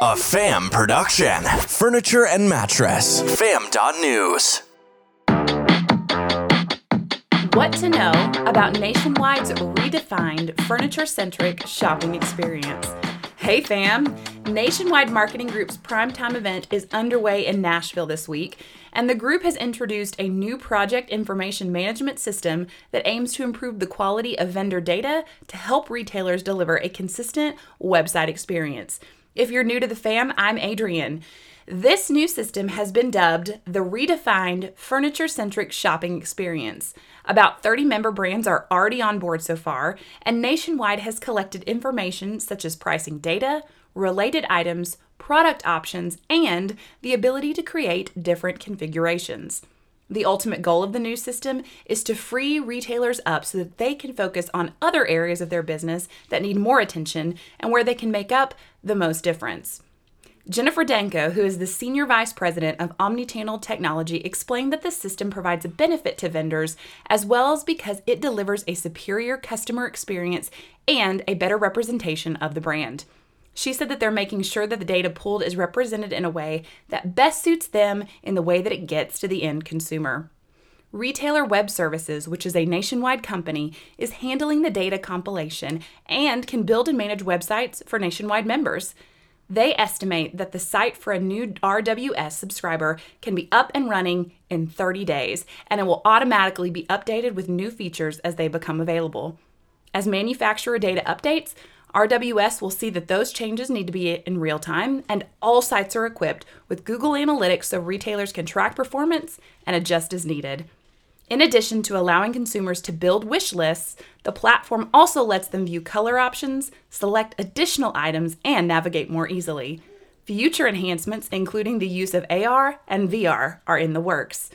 A FAM production. Furniture and mattress. FAM.news. What to know about Nationwide's redefined furniture centric shopping experience. Hey fam! Nationwide Marketing Group's primetime event is underway in Nashville this week, and the group has introduced a new project information management system that aims to improve the quality of vendor data to help retailers deliver a consistent website experience. If you're new to the fam, I'm Adrienne. This new system has been dubbed the redefined furniture centric shopping experience. About 30 member brands are already on board so far, and Nationwide has collected information such as pricing data, related items, product options, and the ability to create different configurations. The ultimate goal of the new system is to free retailers up so that they can focus on other areas of their business that need more attention and where they can make up the most difference. Jennifer Danko, who is the Senior Vice President of Omnichannel Technology, explained that the system provides a benefit to vendors as well as because it delivers a superior customer experience and a better representation of the brand. She said that they're making sure that the data pulled is represented in a way that best suits them in the way that it gets to the end consumer. Retailer Web Services, which is a nationwide company, is handling the data compilation and can build and manage websites for nationwide members. They estimate that the site for a new RWS subscriber can be up and running in 30 days, and it will automatically be updated with new features as they become available. As manufacturer data updates, RWS will see that those changes need to be in real time, and all sites are equipped with Google Analytics so retailers can track performance and adjust as needed. In addition to allowing consumers to build wish lists, the platform also lets them view color options, select additional items, and navigate more easily. Future enhancements, including the use of AR and VR, are in the works.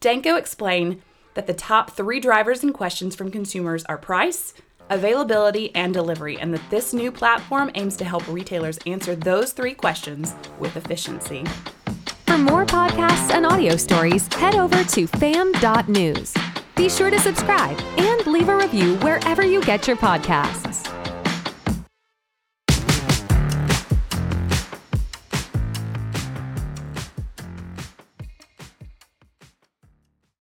Danko explained that the top three drivers and questions from consumers are price, availability, and delivery, and that this new platform aims to help retailers answer those three questions with efficiency. For more podcasts and audio stories, head over to fam.news. Be sure to subscribe and leave a review wherever you get your podcasts.